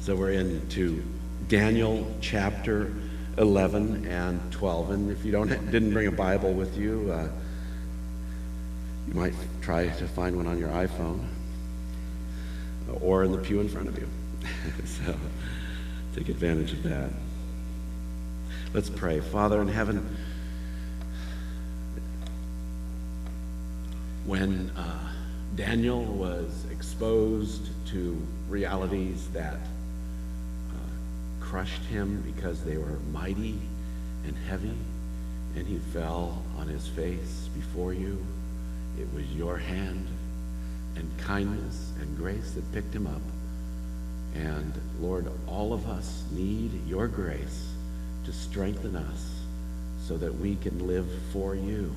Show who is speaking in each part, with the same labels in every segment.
Speaker 1: So we're into Daniel chapter 11 and 12. And if you don't didn't bring a Bible with you, uh, you might try to find one on your iPhone or in the pew in front of you. so take advantage of that. Let's pray. Father in heaven, when uh, Daniel was exposed to realities that crushed him because they were mighty and heavy, and he fell on his face before you. It was your hand and kindness and grace that picked him up. And Lord, all of us need your grace to strengthen us so that we can live for you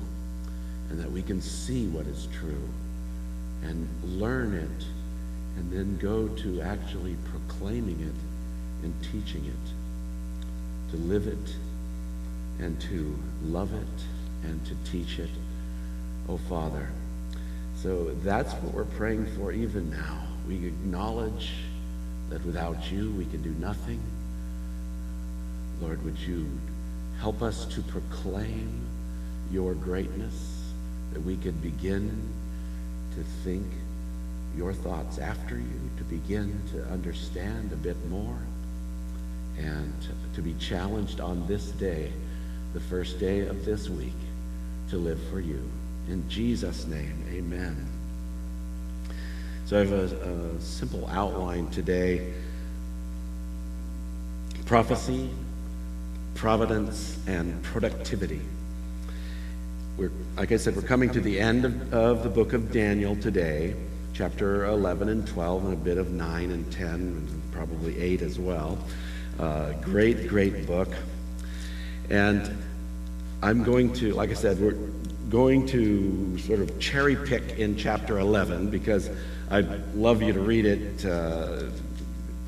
Speaker 1: and that we can see what is true and learn it and then go to actually proclaiming it and teaching it, to live it and to love it and to teach it. Oh, Father. So that's what we're praying for even now. We acknowledge that without you we can do nothing. Lord, would you help us to proclaim your greatness, that we could begin to think your thoughts after you, to begin to understand a bit more, and to be challenged on this day, the first day of this week, to live for you. In Jesus' name, amen. So I have a, a simple outline today prophecy, providence, and productivity. We're, like I said, we're coming to the end of, of the book of Daniel today, chapter 11 and 12, and a bit of 9 and 10, and probably 8 as well. Uh, great, great book. And I'm going to, like I said, we're going to sort of cherry pick in chapter 11 because I'd love you to read it uh,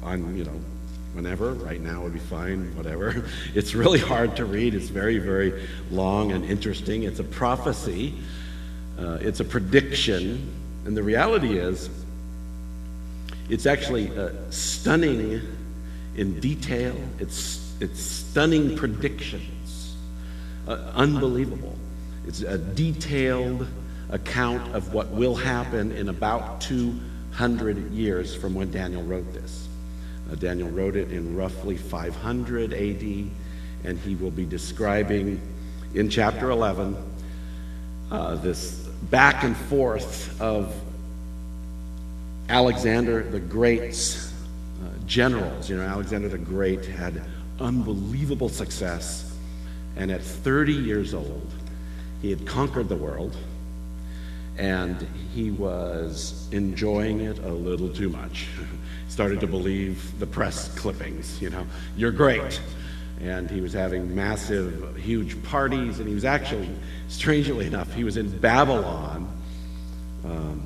Speaker 1: on, you know, whenever. Right now would be fine, whatever. It's really hard to read. It's very, very long and interesting. It's a prophecy, uh, it's a prediction. And the reality is, it's actually uh, stunning in detail, it's, it's stunning predictions, uh, unbelievable. It's a detailed account of what will happen in about 200 years from when Daniel wrote this. Uh, Daniel wrote it in roughly 500 AD, and he will be describing in chapter 11 uh, this back and forth of Alexander the Great's generals. You know, Alexander the Great had unbelievable success, and at 30 years old, he had conquered the world and he was enjoying it a little too much. Started to believe the press clippings, you know, you're great. And he was having massive, huge parties, and he was actually, strangely enough, he was in Babylon. Um,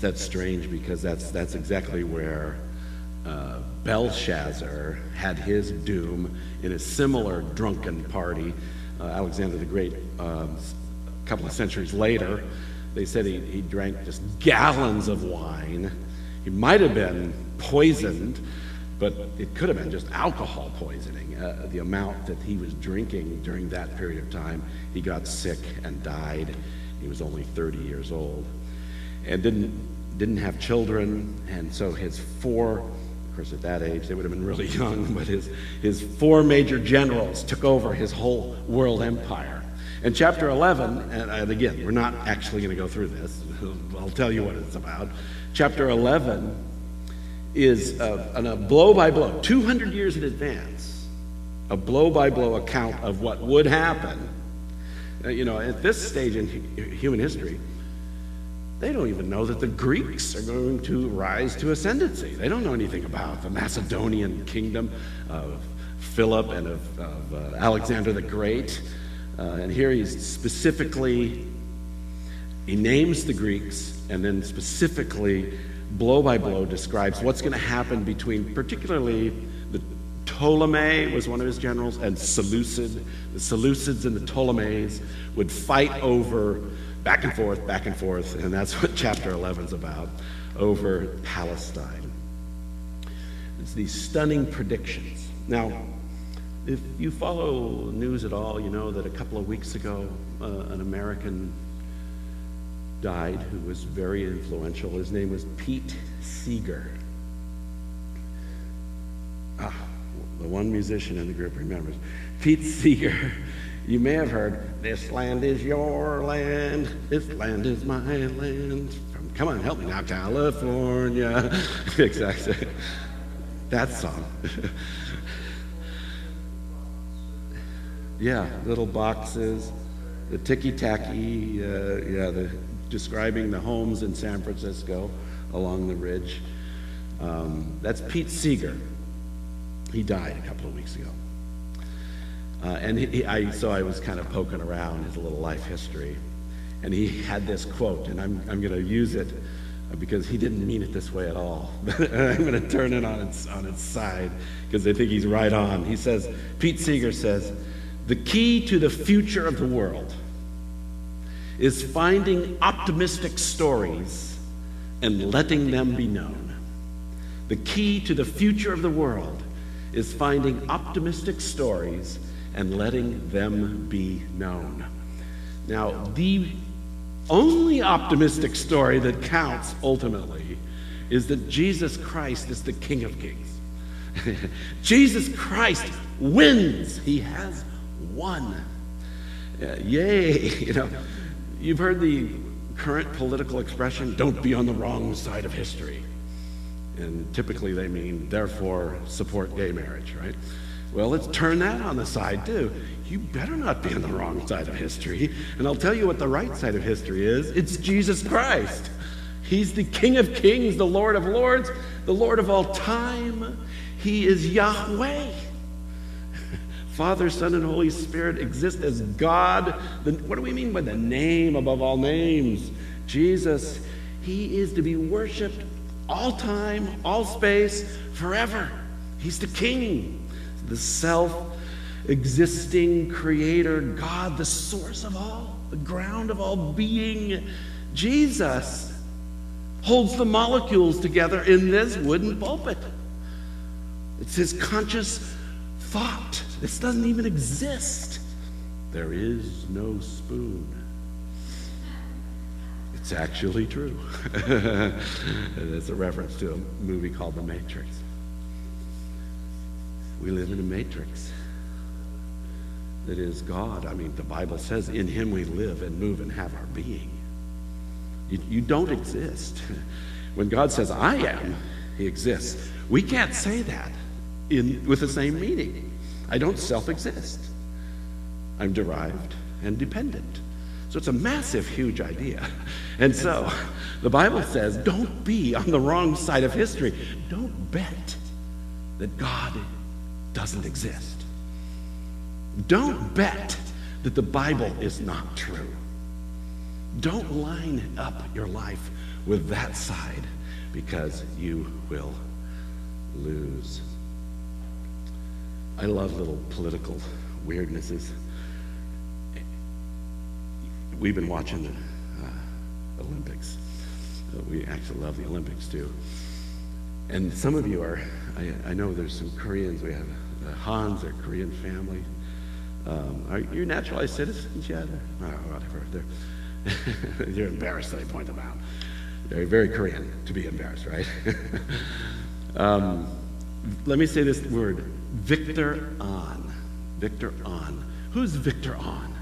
Speaker 1: that's strange because that's, that's exactly where uh, Belshazzar had his doom in a similar drunken party. Uh, Alexander the Great, um, a couple of centuries later, they said he, he drank just gallons of wine. He might have been poisoned, but it could have been just alcohol poisoning. Uh, the amount that he was drinking during that period of time, he got sick and died. He was only 30 years old and didn't, didn't have children. And so his four, course, at that age, they would have been really young, but his, his four major generals took over his whole world empire. In chapter 11, and again, we're not actually going to go through this, I'll tell you what it's about. Chapter 11 is a, a blow by blow, 200 years in advance, a blow by blow account of what would happen. Uh, you know, at this stage in human history, they don't even know that the Greeks are going to rise to ascendancy. They don't know anything about the Macedonian kingdom of Philip and of, of uh, Alexander the Great. Uh, and here he's specifically, he names the Greeks and then specifically, blow by blow, describes what's going to happen between particularly the Ptolemy was one of his generals, and Seleucid. The Seleucids and the Ptolemies would fight over back and forth, back and forth, and that's what chapter 11 is about over Palestine. It's these stunning predictions. Now, if you follow news at all, you know that a couple of weeks ago, uh, an American died who was very influential. His name was Pete Seeger. Ah, the one musician in the group remembers. Pete Seeger. You may have heard, This land is your land, this land is my land. Come on, help me now, California. exactly. That song. yeah, little boxes, the ticky tacky, uh, yeah, the, describing the homes in San Francisco along the ridge. Um, that's Pete Seeger. He died a couple of weeks ago. Uh, and he, I, so I was kind of poking around his little life history. And he had this quote, and I'm, I'm going to use it because he didn't mean it this way at all. I'm going to turn it on its, on its side because I think he's right on. He says, Pete Seeger says, the key to the future of the world is finding optimistic stories and letting them be known. The key to the future of the world is finding optimistic stories and letting them be known. Now, the only optimistic story that counts ultimately is that Jesus Christ is the King of Kings. Jesus Christ wins. He has won. Uh, yay, you know. You've heard the current political expression, don't be on the wrong side of history. And typically they mean, therefore, support gay marriage, right? Well, let's turn that on the side too. You better not be on the wrong side of history. And I'll tell you what the right side of history is it's Jesus Christ. He's the King of Kings, the Lord of Lords, the Lord of all time. He is Yahweh. Father, Son, and Holy Spirit exist as God. The, what do we mean by the name above all names? Jesus. He is to be worshiped all time, all space, forever. He's the King, the self existing creator, God, the source of all, the ground of all being. Jesus holds the molecules together in this wooden pulpit. It's his conscious thought. This doesn't even exist. There is no spoon. It's actually true. It's a reference to a movie called The Matrix. We live in a matrix that is God. I mean, the Bible says, in Him we live and move and have our being. You, you don't exist. When God says, I am, He exists. We can't say that in, with the same meaning. I don't self exist, I'm derived and dependent. So it's a massive, huge idea. And so the Bible says don't be on the wrong side of history. Don't bet that God doesn't exist. Don't bet that the Bible is not true. Don't line up your life with that side because you will lose. I love little political weirdnesses. We've been watching the uh, Olympics. We actually love the Olympics too. And some of you are, I, I know there's some Koreans. We have the Hans, their Korean family. Um, are you naturalized citizens yet? Oh, whatever. They're, you're embarrassed that I point them out. They're very Korean to be embarrassed, right? um, let me say this word Victor Ahn. Victor Ahn. Who's Victor Ahn?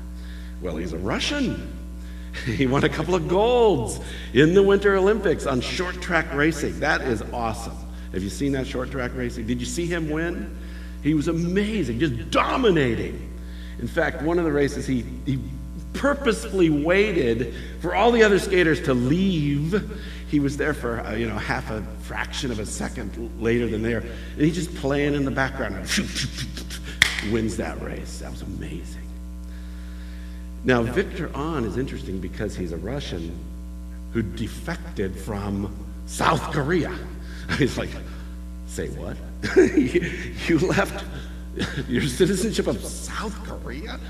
Speaker 1: Well, he's a Russian. He won a couple of golds in the Winter Olympics on short track racing. That is awesome. Have you seen that short track racing? Did you see him win? He was amazing, just dominating. In fact, one of the races, he, he purposefully waited for all the other skaters to leave. He was there for uh, you know half a fraction of a second later than they are, and he's just playing in the background and wins that race. That was amazing. Now Victor Ahn is interesting because he's a Russian who defected from South Korea. He's like, say what? you left your citizenship of South Korea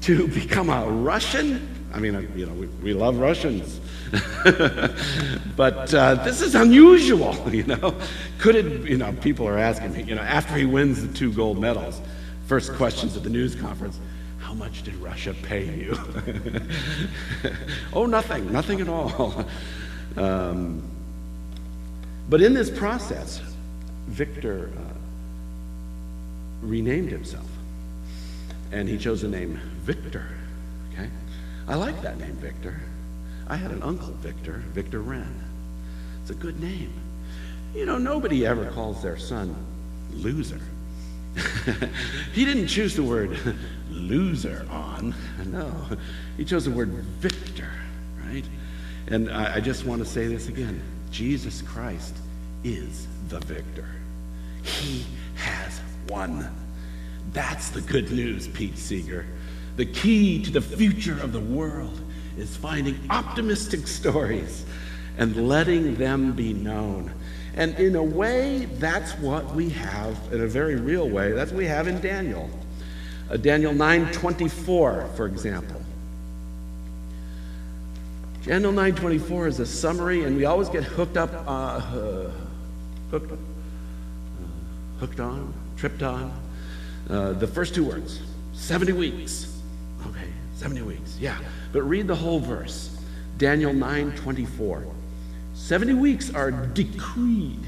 Speaker 1: to become a Russian? I mean, you know, we, we love Russians. but uh, this is unusual, you know. Could it, you know, people are asking me, you know, after he wins the two gold medals, first questions at the news conference, much did Russia pay you? oh, nothing, nothing at all. Um, but in this process, Victor uh, renamed himself. And he chose the name Victor. Okay? I like that name, Victor. I had an uncle, Victor, Victor Wren. It's a good name. You know, nobody ever calls their son loser. he didn't choose the word loser Ahn. No, he chose the word victor, right? And I, I just want to say this again Jesus Christ is the victor. He has won. That's the good news, Pete Seeger. The key to the future of the world is finding optimistic stories and letting them be known. And in a way, that's what we have, in a very real way, that's what we have in Daniel. Uh, Daniel 9:24, for example. Daniel 9:24 is a summary, and we always get hooked up, uh, uh, hooked, uh, hooked on, tripped on. Uh, the first two words, 70 weeks. Okay, 70 weeks. Yeah. But read the whole verse. Daniel 9:24. 70 weeks are decreed.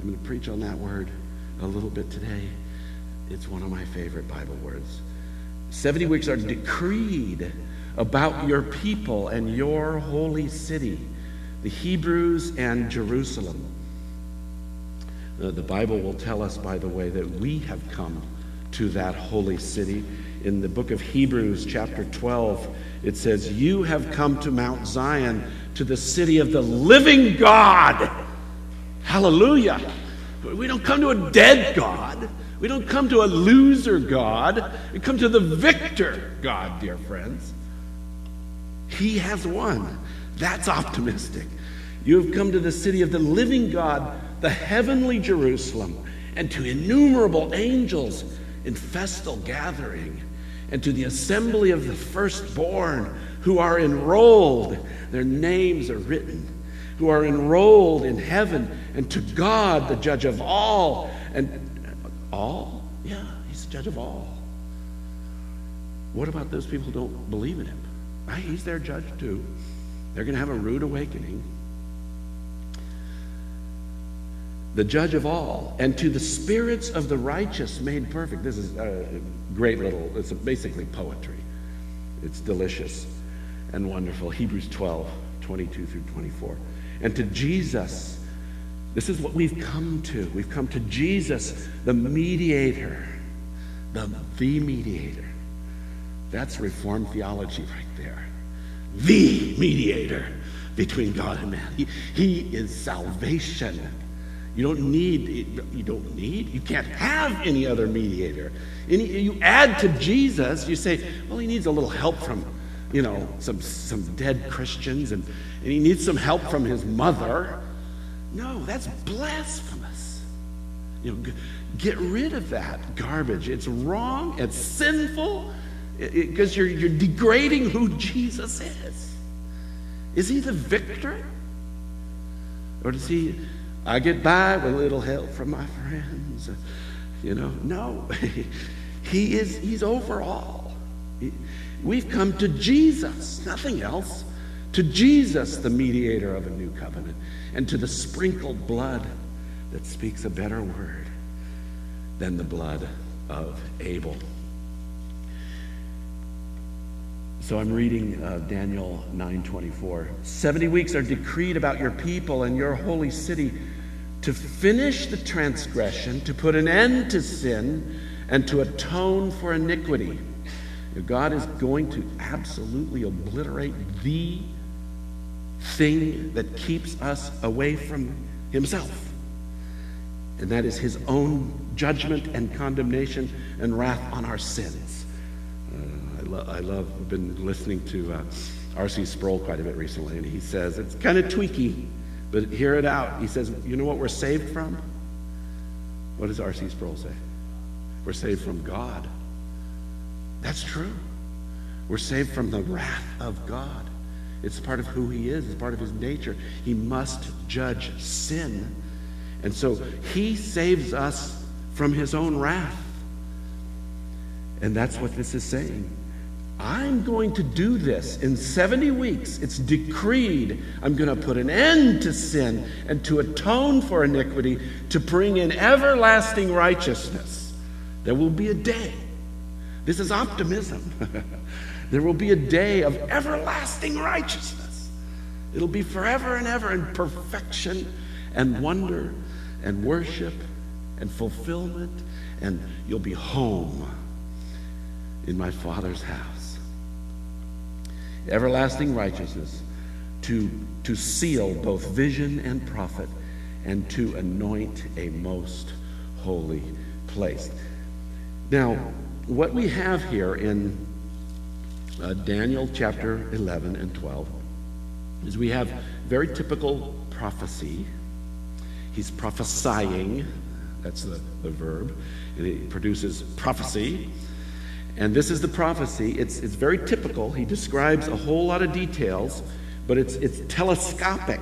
Speaker 1: I'm going to preach on that word a little bit today. It's one of my favorite Bible words. 70 weeks are decreed about your people and your holy city, the Hebrews and Jerusalem. Uh, the Bible will tell us, by the way, that we have come to that holy city. In the book of Hebrews, chapter 12, it says, You have come to Mount Zion, to the city of the living God. Hallelujah. We don't come to a dead God. We don't come to a loser God. We come to the victor God, dear friends. He has won. That's optimistic. You have come to the city of the living God, the heavenly Jerusalem, and to innumerable angels in festal gathering, and to the assembly of the firstborn who are enrolled. Their names are written, who are enrolled in heaven, and to God, the judge of all. And all? Yeah, he's the judge of all. What about those people who don't believe in him? He's their judge too. They're going to have a rude awakening. The judge of all, and to the spirits of the righteous made perfect. This is a great little, it's basically poetry. It's delicious and wonderful. Hebrews 12, 22 through 24. And to Jesus, this is what we've come to. We've come to Jesus, the mediator, the, the mediator. That's Reformed theology right there. The mediator between God and man. He, he is salvation. You don't need, you don't need, you can't have any other mediator. Any, you add to Jesus, you say, well, he needs a little help from, you know, some, some dead Christians, and, and he needs some help from his mother. No, that's blasphemous. You know, get rid of that garbage. It's wrong, it's sinful, because you're, you're degrading who Jesus is. Is he the victor? Or does he I get by with a little help from my friends. Uh, you know, no. he is, he's over all. we've come to Jesus, nothing else. To Jesus, the mediator of a new covenant, and to the sprinkled blood that speaks a better word than the blood of Abel. So I'm reading uh, Daniel 9:24. 70 weeks are decreed about your people and your holy city to finish the transgression, to put an end to sin, and to atone for iniquity. God is going to absolutely obliterate the thing that keeps us away from Himself. And that is His own judgment and condemnation and wrath on our sins. Uh, I, lo- I, love, I've been listening to uh, R.C. Sproul quite a bit recently, and he says it's kind of tweaky. But hear it out. He says, You know what we're saved from? What does R.C. Sproul say? We're saved from God. That's true. We're saved from the wrath of God. It's part of who he is, it's part of his nature. He must judge sin. And so he saves us from his own wrath. And that's what this is saying. I'm going to do this in 70 weeks. It's decreed. I'm going to put an end to sin and to atone for iniquity, to bring in everlasting righteousness. There will be a day. This is optimism. there will be a day of everlasting righteousness. It'll be forever and ever in perfection and wonder and worship and fulfillment, and you'll be home in my Father's house. Everlasting righteousness to, to seal both vision and prophet and to anoint a most holy place. Now, what we have here in uh, Daniel chapter 11 and 12 is we have very typical prophecy. He's prophesying, that's the, the verb. and It produces prophecy. And this is the prophecy. It's, it's very typical. He describes a whole lot of details, but it's, it's telescopic.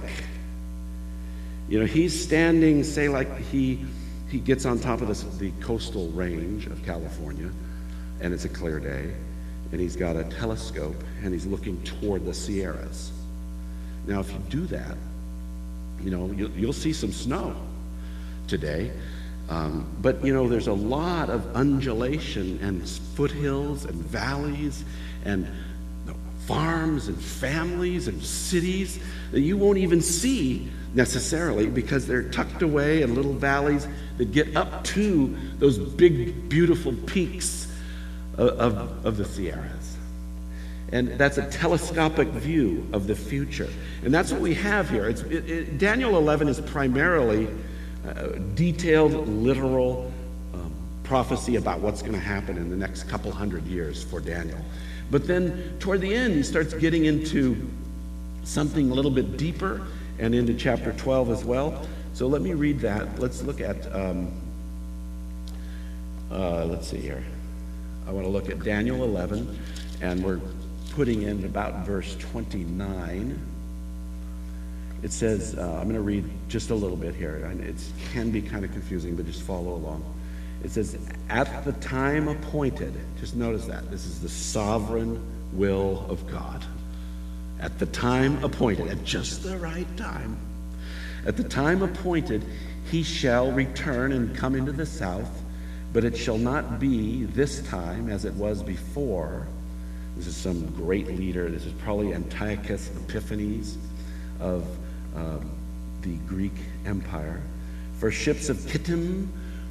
Speaker 1: You know, he's standing, say, like he, he gets on top of this, the coastal range of California, and it's a clear day, and he's got a telescope, and he's looking toward the Sierras. Now, if you do that, you know, you'll, you'll see some snow today. Um, but you know, there's a lot of undulation and foothills and valleys and farms and families and cities that you won't even see necessarily because they're tucked away in little valleys that get up to those big, beautiful peaks of, of the Sierras. And that's a telescopic view of the future. And that's what we have here. It, it, Daniel 11 is primarily uh, detailed, literal um, prophecy about what's going to happen in the next couple hundred years for Daniel. But then toward the end, he starts getting into something a little bit deeper and into chapter 12 as well. So let me read that. Let's look at, um, uh, let's see here. I want to look at Daniel 11, and we're putting in about verse 29 it says, uh, I'm going to read just a little bit here. It can be kind of confusing, but just follow along. It says, At the time appointed, just notice that. This is the sovereign will of God. At the time appointed, at just the right time, at the time appointed, he shall return and come into the south, but it shall not be this time as it was before. This is some great leader. This is probably Antiochus Epiphanes of um, the Greek Empire. For ships of Kittim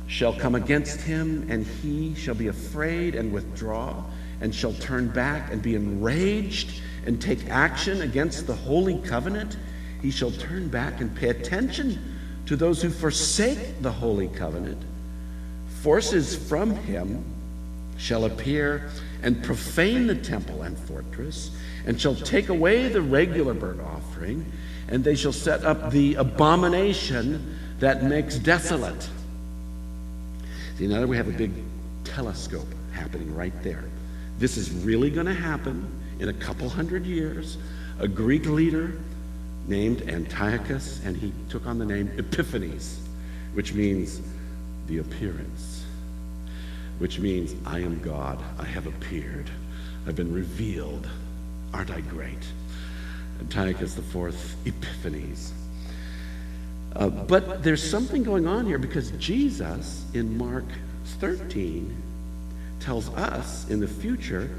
Speaker 1: shall come against him, and he shall be afraid and withdraw, and shall turn back and be enraged and take action against the holy covenant. He shall turn back and pay attention to those who forsake the holy covenant. Forces from him shall appear and profane the temple and fortress, and shall take away the regular burnt offering and they shall set up the abomination that makes desolate. See, now that we have a big telescope happening right there. This is really going to happen in a couple hundred years. A Greek leader named Antiochus, and he took on the name Epiphanes, which means the appearance, which means I am God, I have appeared, I've been revealed. Aren't I great? Antiochus IV Epiphanes. Uh, but there's something going on here because Jesus in Mark 13 tells us in the future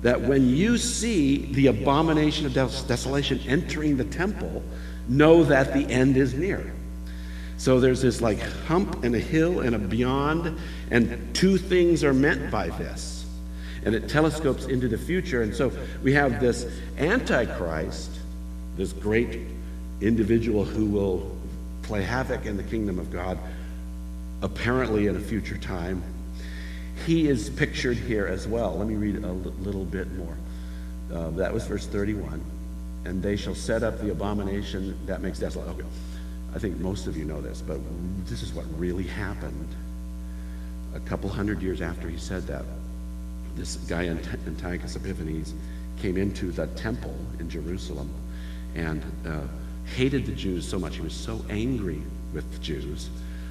Speaker 1: that when you see the abomination of desolation entering the temple, know that the end is near. So there's this like hump and a hill and a beyond, and two things are meant by this. And it telescopes into the future. And so we have this Antichrist this great individual who will play havoc in the kingdom of God, apparently in a future time. He is pictured here as well. Let me read a little bit more. Uh, that was verse 31. And they shall set up the abomination that makes desolate. Okay. I think most of you know this, but this is what really happened. A couple hundred years after he said that, this guy Antiochus Epiphanes came into the temple in Jerusalem and uh, hated the Jews so much. He was so angry with the Jews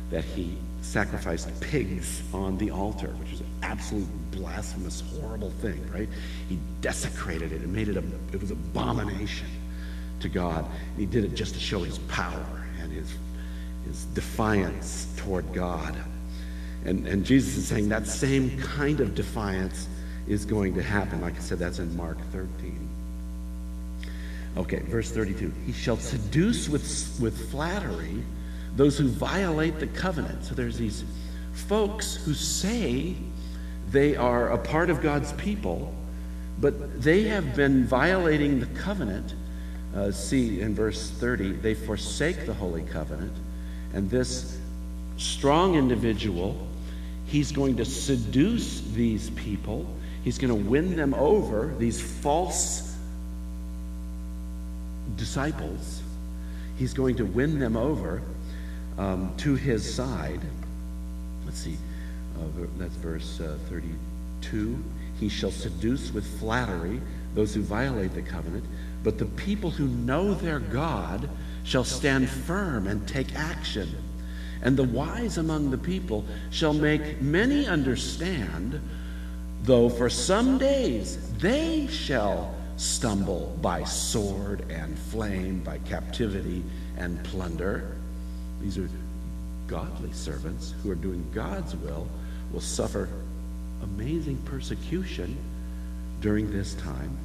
Speaker 1: that he sacrificed pigs on the altar, which was an absolute blasphemous, horrible thing, right? He desecrated it and made it a, it was an abomination to God. And he did it just to show his power and his, his defiance toward God. And, and Jesus is saying that same kind of defiance is going to happen. Like I said, that's in Mark 13. Okay, verse 32. He shall seduce with, with flattery those who violate the covenant. So there's these folks who say they are a part of God's people, but they have been violating the covenant. Uh, see in verse 30, they forsake the holy covenant, and this strong individual, he's going to seduce these people. He's going to win them over, these false disciples. He's going to win them over um, to his side. Let's see, uh, that's verse uh, 32. He shall seduce with flattery those who violate the covenant, but the people who know their God shall stand firm and take action. And the wise among the people shall make many understand, though for some days they shall stumble by sword and flame, by captivity and plunder. These are godly servants who are doing God's will, will suffer amazing persecution during this time.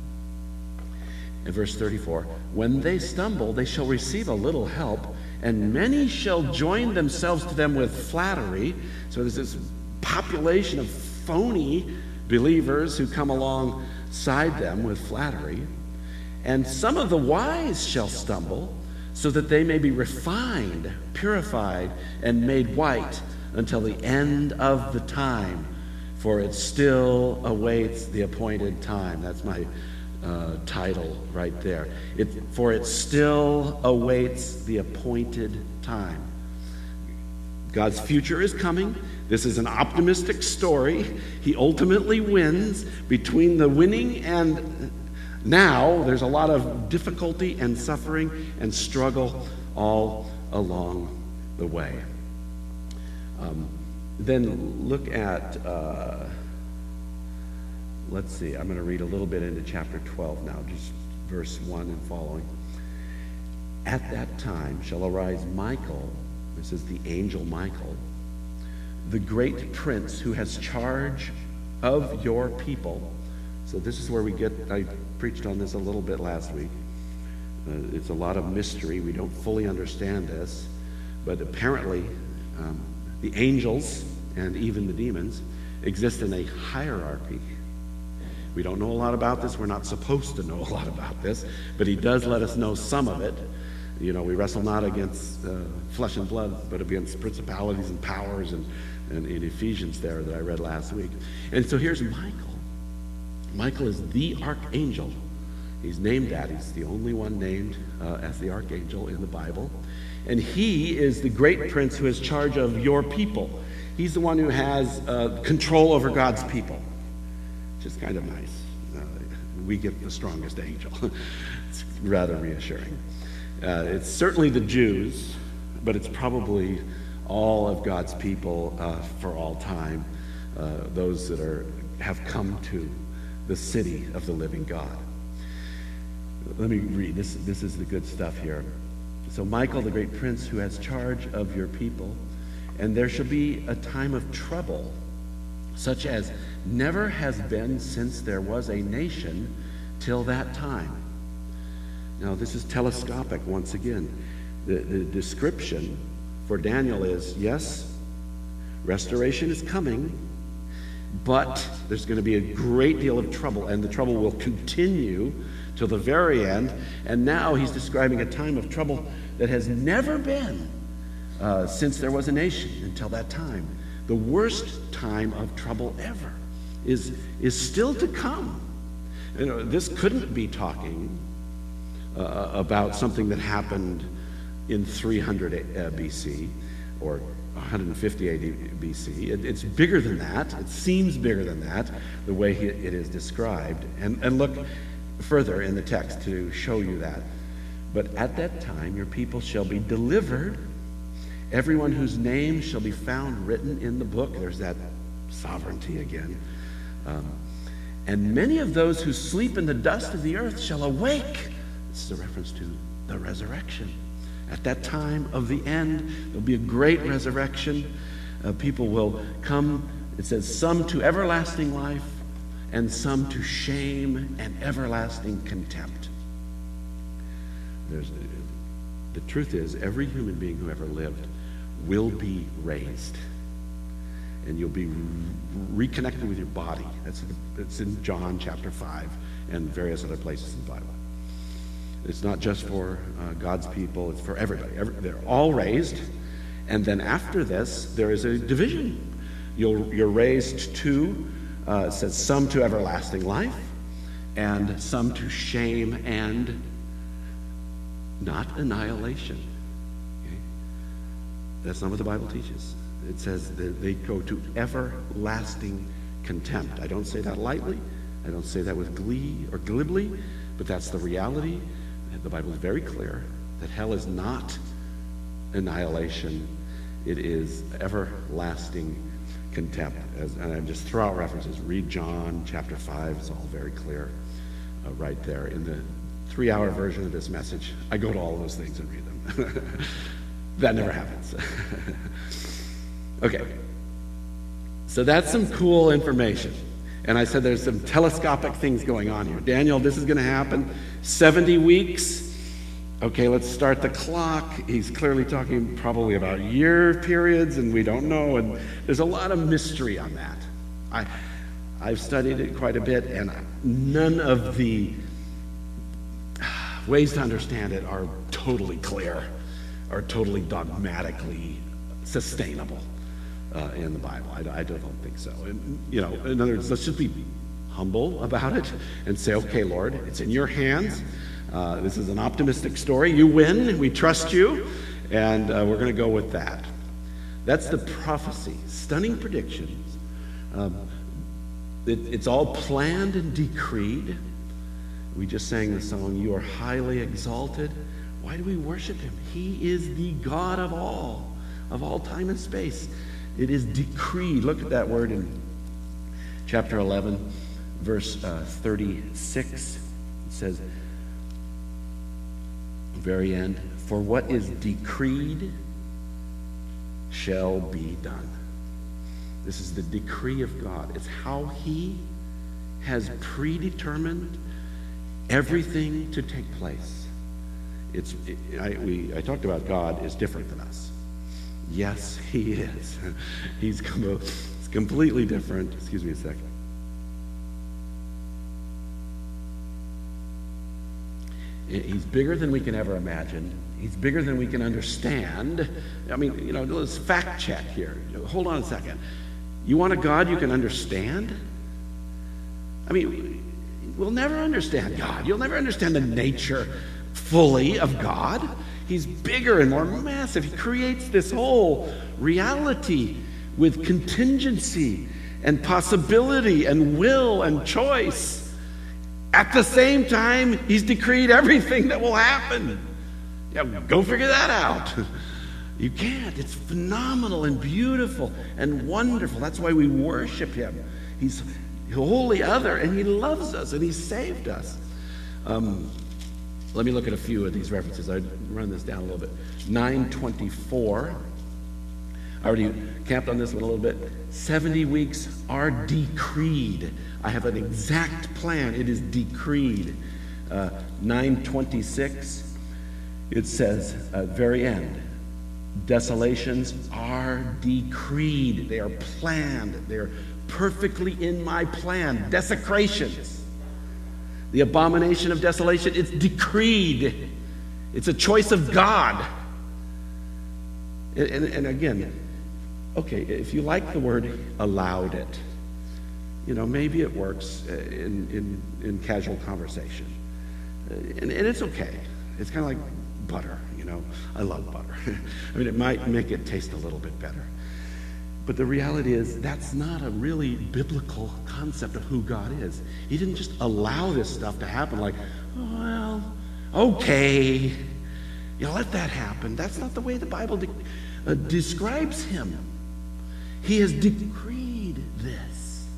Speaker 1: In verse 34, when they stumble, they shall receive a little help, and many shall join themselves to them with flattery. So there's this population of phony believers who come alongside them with flattery. And some of the wise shall stumble so that they may be refined, purified, and made white until the end of the time. For it still awaits the appointed time. That's my uh, title right there. It, for it still awaits the appointed time. God's future is coming. This is an optimistic story. He ultimately wins between the winning and now there's a lot of difficulty and suffering and struggle all along the way. Um, then look at, uh, let's see, I'm going to read a little bit into chapter 12 now, just verse 1 and following. At that time shall arise Michael, this is the angel Michael, the great prince who has charge of your people. So this is where we get, I preached on this a little bit last week. Uh, it's a lot of mystery. We don't fully understand this. But apparently, um, the angels and even the demons exist in a hierarchy. We don't know a lot about this. We're not supposed to know a lot about this. But he does let us know some of it. You know, we wrestle not against uh, flesh and blood, but against principalities and powers and, and in Ephesians there that I read last week. And so here's Michael. Michael is the archangel. He's named that. He's the only one named uh, as the archangel in the Bible. And he is the great prince who has charge of your people. He's the one who has uh, control over God's people, which is kind of nice. Uh, we get the strongest angel. it's rather reassuring. Uh, it's certainly the Jews, but it's probably all of God's people uh, for all time, uh, those that are, have come to the city of the living God. Let me read. This, this is the good stuff here. So, Michael, the great prince who has charge of your people, and there shall be a time of trouble, such as never has been since there was a nation till that time. Now, this is telescopic once again. The, the description for Daniel is yes, restoration is coming, but there's going to be a great deal of trouble, and the trouble will continue till the very end. And now he's describing a time of trouble that has never been uh, since there was a nation until that time. The worst time of trouble ever is, is still to come. You know, this couldn't be talking uh, about something that happened in 300 uh, BC or 150 AD BC. It, it's bigger than that. It seems bigger than that, the way it is described. And, and look, further in the text to show you that. But at that time, your people shall be delivered, everyone whose name shall be found written in the book. There's that sovereignty again. Um, and many of those who sleep in the dust of the earth shall awake. This is a reference to the resurrection. At that time of the end, there'll be a great resurrection. Uh, people will come, it says, some to everlasting life and some to shame and everlasting contempt. There's, the truth is, every human being who ever lived will be raised. And you'll be re- reconnected with your body. That's, that's in John chapter 5 and various other places in the Bible. It's not just for uh, God's people, it's for everybody. Every, they're all raised. And then after this, there is a division. You'll, you're raised to, uh, says, some to everlasting life, and some to shame and not annihilation. Okay? That's not what the Bible teaches. It says that they go to everlasting contempt. I don't say that lightly. I don't say that with glee or glibly, but that's the reality. The Bible is very clear that hell is not annihilation, it is everlasting contempt. As, and I just throw out references. Read John chapter 5, it's all very clear uh, right there. In the three hour version of this message, I go to all those things and read them. that never happens. okay. So that's some cool information. And I said there's some telescopic things going on here. Daniel, this is going to happen. 70 weeks. Okay, let's start the clock. He's clearly talking probably about year periods, and we don't know. And there's a lot of mystery on that. I, I've studied it quite a bit, and none of the ways to understand it are totally clear, are totally dogmatically sustainable uh, in the Bible. I, I, don't think so. And, you know, in other words, let's just be humble about it and say, okay, Lord, it's in your hands. Uh, this is an optimistic story. You win. We trust you. And uh, we're going to go with that. That's the prophecy. Stunning predictions. Um, it, it's all planned and decreed. We just sang the song, You Are Highly Exalted. Why do we worship him? He is the God of all, of all time and space. It is decreed. Look at that word in chapter 11, verse uh, 36. It says, very end, for what is decreed shall be done. This is the decree of God. It's how He has predetermined everything to take place. It's, it, I, we, I talked about God is different than us. Yes, he is. He's, com- he's completely different. Excuse me a second. He's bigger than we can ever imagine. He's bigger than we can understand. I mean, you know, let's fact check here. Hold on a second. You want a God you can understand? I mean, we'll never understand God. You'll never understand the nature fully of God. He's bigger and more massive. He creates this whole reality with contingency and possibility and will and choice. At the same time, he's decreed everything that will happen. Yeah, go figure that out. You can't. It's phenomenal and beautiful and wonderful. That's why we worship him. He's wholly other, and he loves us, and he saved us. Um, let me look at a few of these references. I run this down a little bit. 924. I already camped on this one a little bit. 70 weeks are decreed. I have an exact plan. It is decreed. Uh, 926, it says at very end, desolations are decreed. They are planned. They're perfectly in my plan. Desecration. the abomination of desolation, it's decreed. It's a choice of God. And, and, and, again, okay, if you like the word allowed it, you know, maybe it works uh, in, in, in casual conversation. Uh, and, and it's okay. It's kind of like butter, you know. I love butter. I mean, it might make it taste a little bit better. But the reality is, that's not a really biblical concept of who God is. He didn't just allow this stuff to happen like, well, okay, you let that happen. That's not the way the Bible de- uh, describes him. He has decreed this,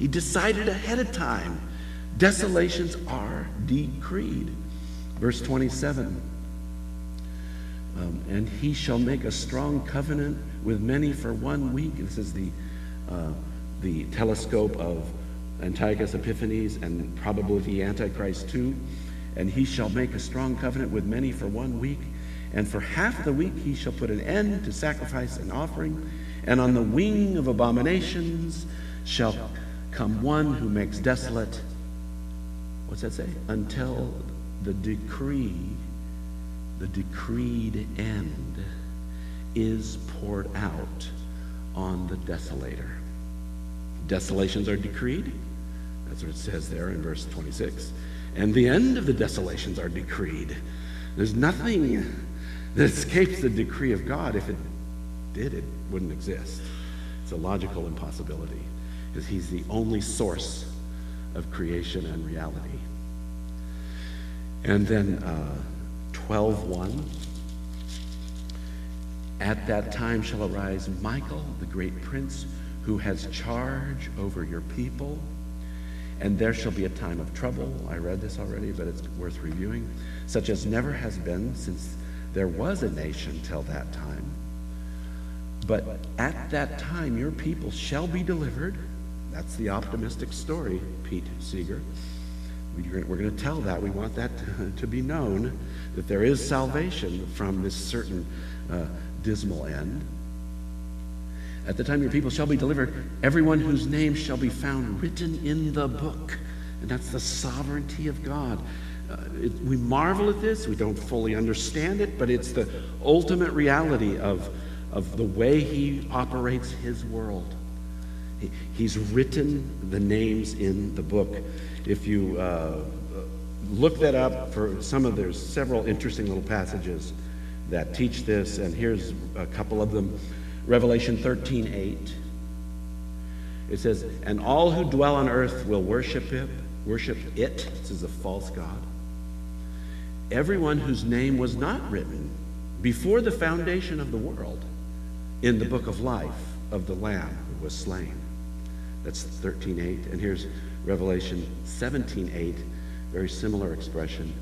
Speaker 1: he decided ahead of time. Desolations are decreed. Verse 27 um, And he shall make a strong covenant with many for one week. This is the, uh, the telescope of Antiochus Epiphanes and probably the Antichrist too. And he shall make a strong covenant with many for one week. And for half the week he shall put an end to sacrifice and offering. And on the wing of abominations shall come one who makes desolate. What's that say? Until the decree, the decreed end is poured out on the desolator. Desolations are decreed. That's what it says there in verse 26. And the end of the desolations are decreed. There's nothing that escapes the decree of God. If it did, it wouldn't exist. It's a logical impossibility because He's the only source of creation and reality. And then uh, 12.1 At that time shall arise Michael, the great prince, who has charge over your people. And there shall be a time of trouble. I read this already, but it's worth reviewing. Such as never has been since there was a nation till that time. But at that time, your people shall be delivered. That's the optimistic story, Pete Seeger. We're going to tell that. We want that to, be known that there is salvation from this certain uh, dismal end. At the time your people shall be delivered, everyone whose name shall be found written in the book. And that's the sovereignty of God. Uh, it, we marvel at this, we don't fully understand it, but it's the ultimate reality of, of the way He operates His world. He, he's written the names in the book. If you uh, look that up for some of there's several interesting little passages that teach this, and here's a couple of them. Revelation 13, 8. It says, And all who dwell on earth will worship it, worship it. This is a false God. Everyone whose name was not written before the foundation of the world in the book of life of the Lamb who was slain. That's 13.8. And here's Revelation 17:8, very similar expression.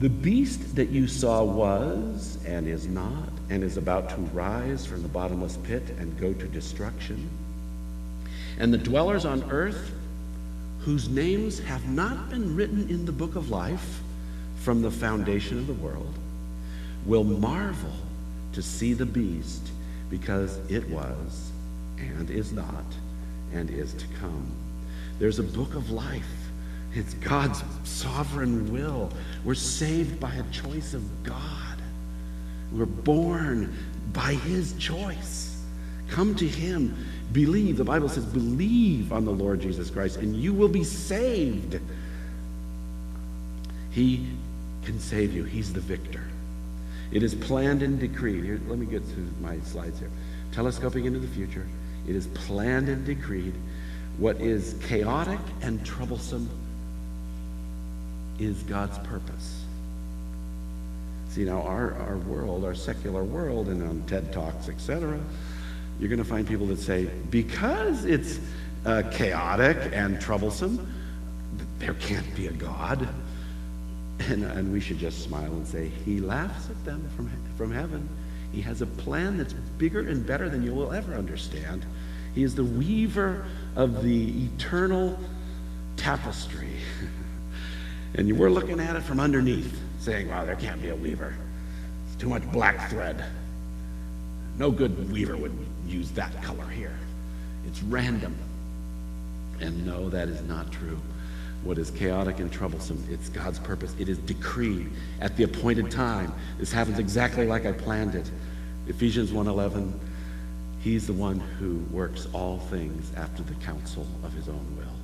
Speaker 1: The beast that you saw was and is not and is about to rise from the bottomless pit and go to destruction. And the dwellers on earth whose names have not been written in the book of life from the foundation of the world will marvel to see the beast because it was and is not and is to come. There's a book of life. It's God's sovereign will. We're saved by a choice of God. We're born by His choice. Come to Him. Believe. The Bible says, believe on the Lord Jesus Christ, and you will be saved. He can save you. He's the victor. It is planned and decreed. Here, let me get to my slides here. Telescoping into the future. It is planned and decreed what is chaotic and troublesome is God's purpose. See, now our, our world, our secular world, and on TED Talks, etc., you're going to find people that say, because it's uh, chaotic and troublesome, there can't be a God. And, and we should just smile and say, He laughs at them from, from heaven. He has a plan that's bigger and better than you will ever understand. He is the weaver of the eternal tapestry. and we're looking at it from underneath, saying, wow, there can't be a weaver. It's too much black thread. No good weaver would use that color here. It's random. And no, that is not true. What is chaotic and troublesome, it's God's purpose. It is decreed at the appointed time. This happens exactly like I planned it. Ephesians 1:11 He's the one who works all things after the counsel of his own will.